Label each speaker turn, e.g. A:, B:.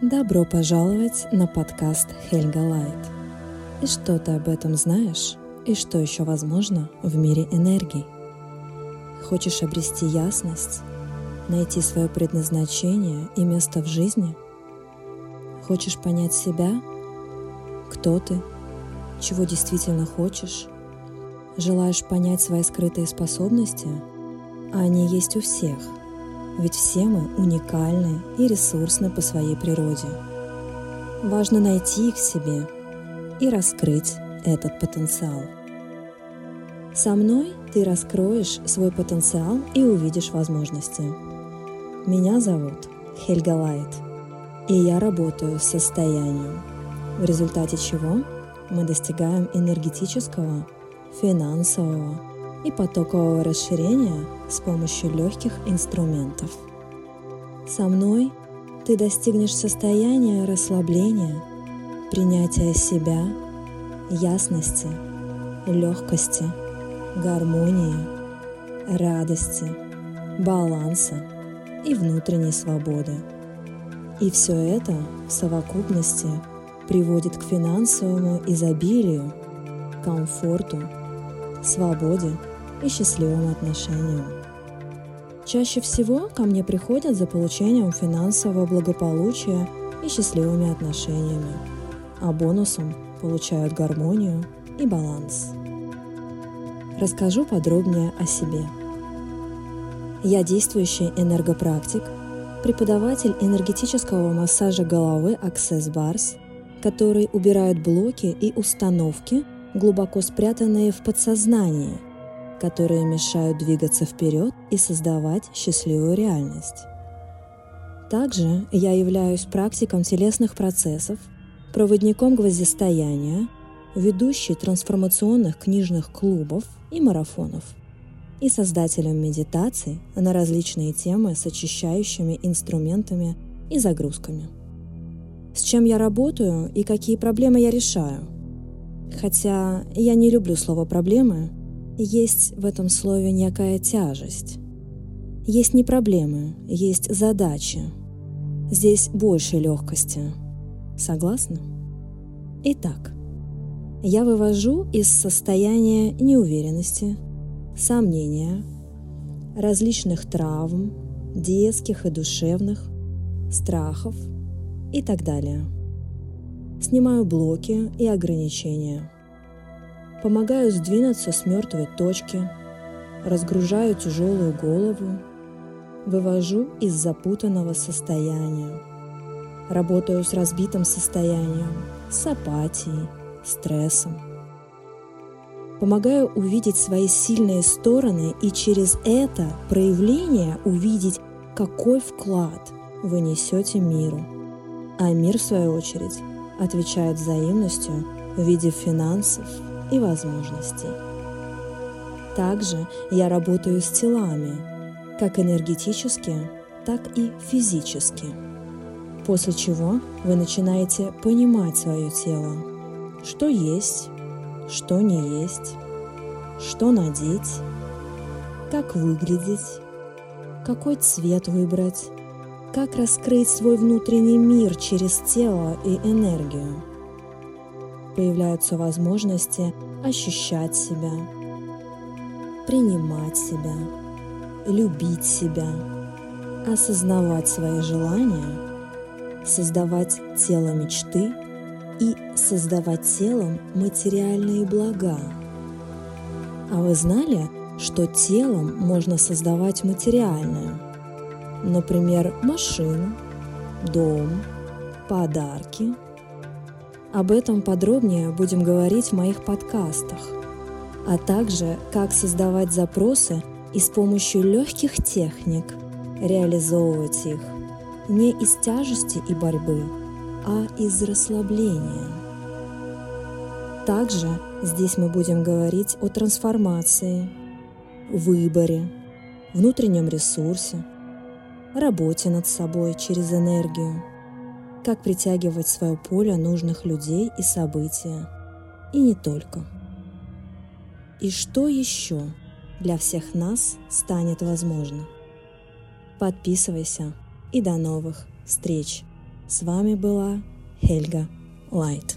A: Добро пожаловать на подкаст Хельга Лайт. И что ты об этом знаешь? И что еще возможно в мире энергий? Хочешь обрести ясность? Найти свое предназначение и место в жизни? Хочешь понять себя? Кто ты? Чего действительно хочешь? Желаешь понять свои скрытые способности? А они есть у всех – ведь все мы уникальны и ресурсны по своей природе. Важно найти их в себе и раскрыть этот потенциал. Со мной ты раскроешь свой потенциал и увидишь возможности. Меня зовут Хельга Лайт, и я работаю с состоянием, в результате чего мы достигаем энергетического, финансового и потокового расширения с помощью легких инструментов. Со мной ты достигнешь состояния расслабления, принятия себя, ясности, легкости, гармонии, радости, баланса и внутренней свободы. И все это в совокупности приводит к финансовому изобилию, комфорту, свободе и счастливым отношениям. Чаще всего ко мне приходят за получением финансового благополучия и счастливыми отношениями, а бонусом получают гармонию и баланс. Расскажу подробнее о себе. Я действующий энергопрактик, преподаватель энергетического массажа головы Access Bars, который убирает блоки и установки, глубоко спрятанные в подсознании – которые мешают двигаться вперед и создавать счастливую реальность. Также я являюсь практиком телесных процессов, проводником гвоздистояния, ведущей трансформационных книжных клубов и марафонов и создателем медитаций на различные темы с очищающими инструментами и загрузками. С чем я работаю и какие проблемы я решаю? Хотя я не люблю слово «проблемы», есть в этом слове некая тяжесть. Есть не проблемы, есть задачи. Здесь больше легкости. Согласны? Итак, я вывожу из состояния неуверенности, сомнения, различных травм, детских и душевных, страхов и так далее. Снимаю блоки и ограничения – Помогаю сдвинуться с мертвой точки, разгружаю тяжелую голову, вывожу из запутанного состояния. Работаю с разбитым состоянием, с апатией, стрессом. Помогаю увидеть свои сильные стороны и через это проявление увидеть, какой вклад вы несете миру. А мир, в свою очередь, отвечает взаимностью в виде финансов, и возможностей. Также я работаю с телами, как энергетически, так и физически. После чего вы начинаете понимать свое тело, что есть, что не есть, что надеть, как выглядеть, какой цвет выбрать, как раскрыть свой внутренний мир через тело и энергию появляются возможности ощущать себя, принимать себя, любить себя, осознавать свои желания, создавать тело мечты и создавать телом материальные блага. А вы знали, что телом можно создавать материальное? Например, машину, дом, подарки – об этом подробнее будем говорить в моих подкастах, а также как создавать запросы и с помощью легких техник реализовывать их не из тяжести и борьбы, а из расслабления. Также здесь мы будем говорить о трансформации, выборе, внутреннем ресурсе, работе над собой через энергию – как притягивать в свое поле нужных людей и события. И не только. И что еще для всех нас станет возможно? Подписывайся и до новых встреч! С вами была Хельга Лайт.